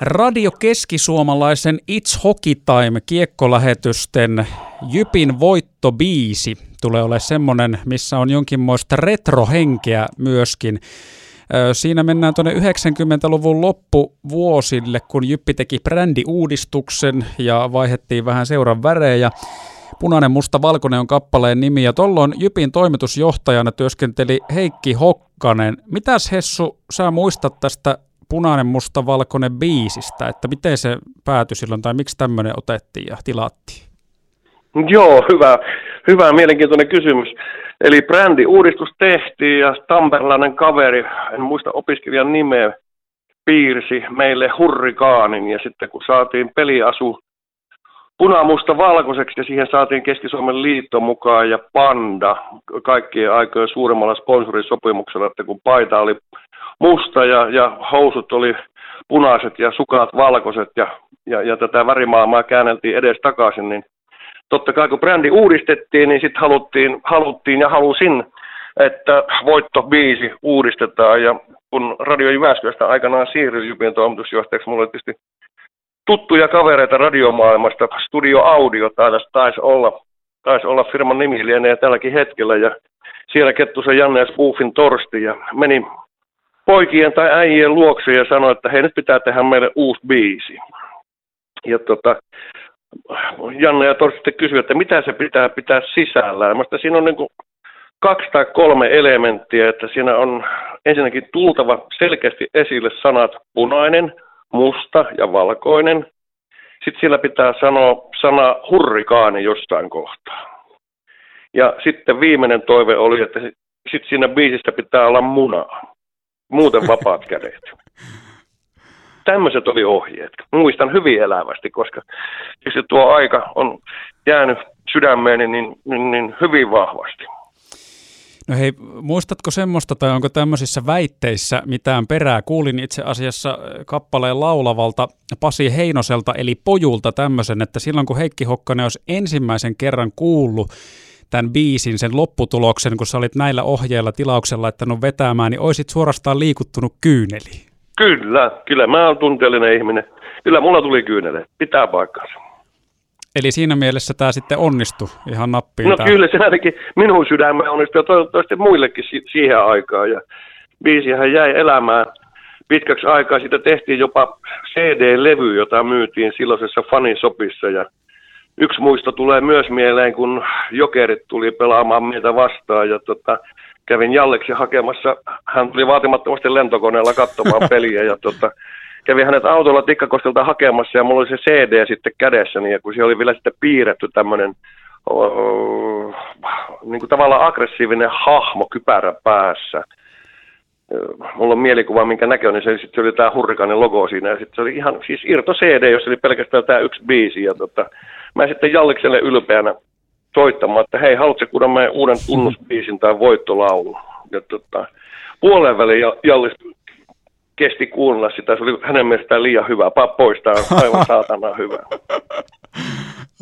Radio Keskisuomalaisen It's Hockey Time kiekkolähetysten Jypin voittobiisi tulee olemaan semmoinen, missä on jonkinmoista retrohenkeä myöskin. Siinä mennään tuonne 90-luvun loppuvuosille, kun Jyppi teki brändiuudistuksen ja vaihettiin vähän seuran värejä. Punainen, musta, valkoinen on kappaleen nimi ja tuolloin Jypin toimitusjohtajana työskenteli Heikki Hokkanen. Mitäs Hessu, sä muistat tästä punainen, musta, valkoinen biisistä, että miten se päätyi silloin tai miksi tämmöinen otettiin ja tilattiin? Joo, hyvä, hyvä mielenkiintoinen kysymys. Eli brändi uudistus tehtiin ja tamperlainen kaveri, en muista opiskelijan nimeä, piirsi meille hurrikaanin ja sitten kun saatiin peliasu punamusta valkoiseksi ja siihen saatiin Keski-Suomen liitto mukaan ja Panda kaikkien aikojen suuremmalla sponsorisopimuksella, että kun paita oli musta ja, ja housut oli punaiset ja sukat valkoiset ja, ja, ja tätä värimaailmaa käänneltiin edes takaisin, niin totta kai kun brändi uudistettiin, niin sitten haluttiin, haluttiin ja halusin, että voitto biisi uudistetaan. Ja kun Radio Jyväskylästä aikanaan siirryin Jypien toimitusjohtajaksi, mulla oli tietysti tuttuja kavereita radiomaailmasta, Studio Audio taisi, taisi olla, taisi olla firman nimi lienee tälläkin hetkellä ja siellä Kettusen Janne ja Spoofin torsti ja meni poikien tai äijien luokse ja sanoi, että hei nyt pitää tehdä meille uusi biisi. Ja tota, Janne ja Torsti sitten kysyi, että mitä se pitää pitää sisällään. Minusta siinä on niin kuin kaksi tai kolme elementtiä, että siinä on ensinnäkin tultava selkeästi esille sanat punainen, musta ja valkoinen. Sitten siellä pitää sanoa sana hurrikaani jostain kohtaa. Ja sitten viimeinen toive oli, että sitten siinä biisistä pitää olla munaa muuten vapaat kädet. Tämmöiset oli ohjeet. Muistan hyvin elävästi, koska se tuo aika on jäänyt sydämeeni niin, niin, niin hyvin vahvasti. No hei, muistatko semmoista tai onko tämmöisissä väitteissä mitään perää? Kuulin itse asiassa kappaleen laulavalta Pasi Heinoselta eli pojulta tämmöisen, että silloin kun Heikki Hokkanen olisi ensimmäisen kerran kuullut tämän biisin, sen lopputuloksen, kun sä olit näillä ohjeilla tilauksella laittanut vetämään, niin oisit suorastaan liikuttunut kyyneliin. Kyllä, kyllä mä oon tunteellinen ihminen. Kyllä mulla tuli kyynele, pitää paikkansa. Eli siinä mielessä tämä sitten onnistui ihan nappiin. No tää. kyllä se ainakin minun sydämme onnistui ja toivottavasti muillekin si- siihen aikaan. Ja biisihän jäi elämään pitkäksi aikaa. Siitä tehtiin jopa CD-levy, jota myytiin silloisessa fanisopissa ja yksi muisto tulee myös mieleen, kun jokerit tuli pelaamaan meitä vastaan ja tota, kävin Jalleksi hakemassa, hän tuli vaatimattomasti lentokoneella katsomaan peliä ja tota, kävin hänet autolla Tikkakoskelta hakemassa ja mulla oli se CD sitten kädessäni ja kun se oli vielä sitten piirretty tämmöinen niin kuin tavallaan aggressiivinen hahmo kypärä päässä. Mulla on mielikuva, minkä näköinen se, sitten oli tämä hurrikainen logo siinä ja sitten se oli ihan siis irto CD, jossa oli pelkästään tämä yksi biisi ja tota, mä sitten Jallikselle ylpeänä soittamaan, että hei, haluatko kuulla meidän uuden tunnusbiisin tai voittolaulun? Ja tota, puolen välin Jallis kesti kuunnella sitä, se oli hänen mielestään liian hyvä. Paa pois, tämä on aivan saatana hyvä.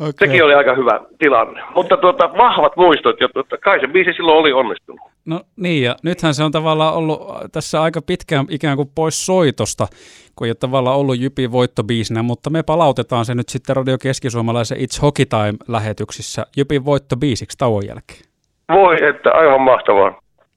Okay. Sekin oli aika hyvä tilanne. Mutta tuota, vahvat muistot, ja tuota, kai se biisi silloin oli onnistunut. No niin, ja nythän se on tavallaan ollut tässä aika pitkään ikään kuin pois soitosta, kun ei ole tavallaan ollut Jypi voittobiisinä, mutta me palautetaan se nyt sitten Radio Keski-Suomalaisen It's Hockey Time-lähetyksissä Jypin voittobiisiksi tauon jälkeen. Voi, että aivan mahtavaa.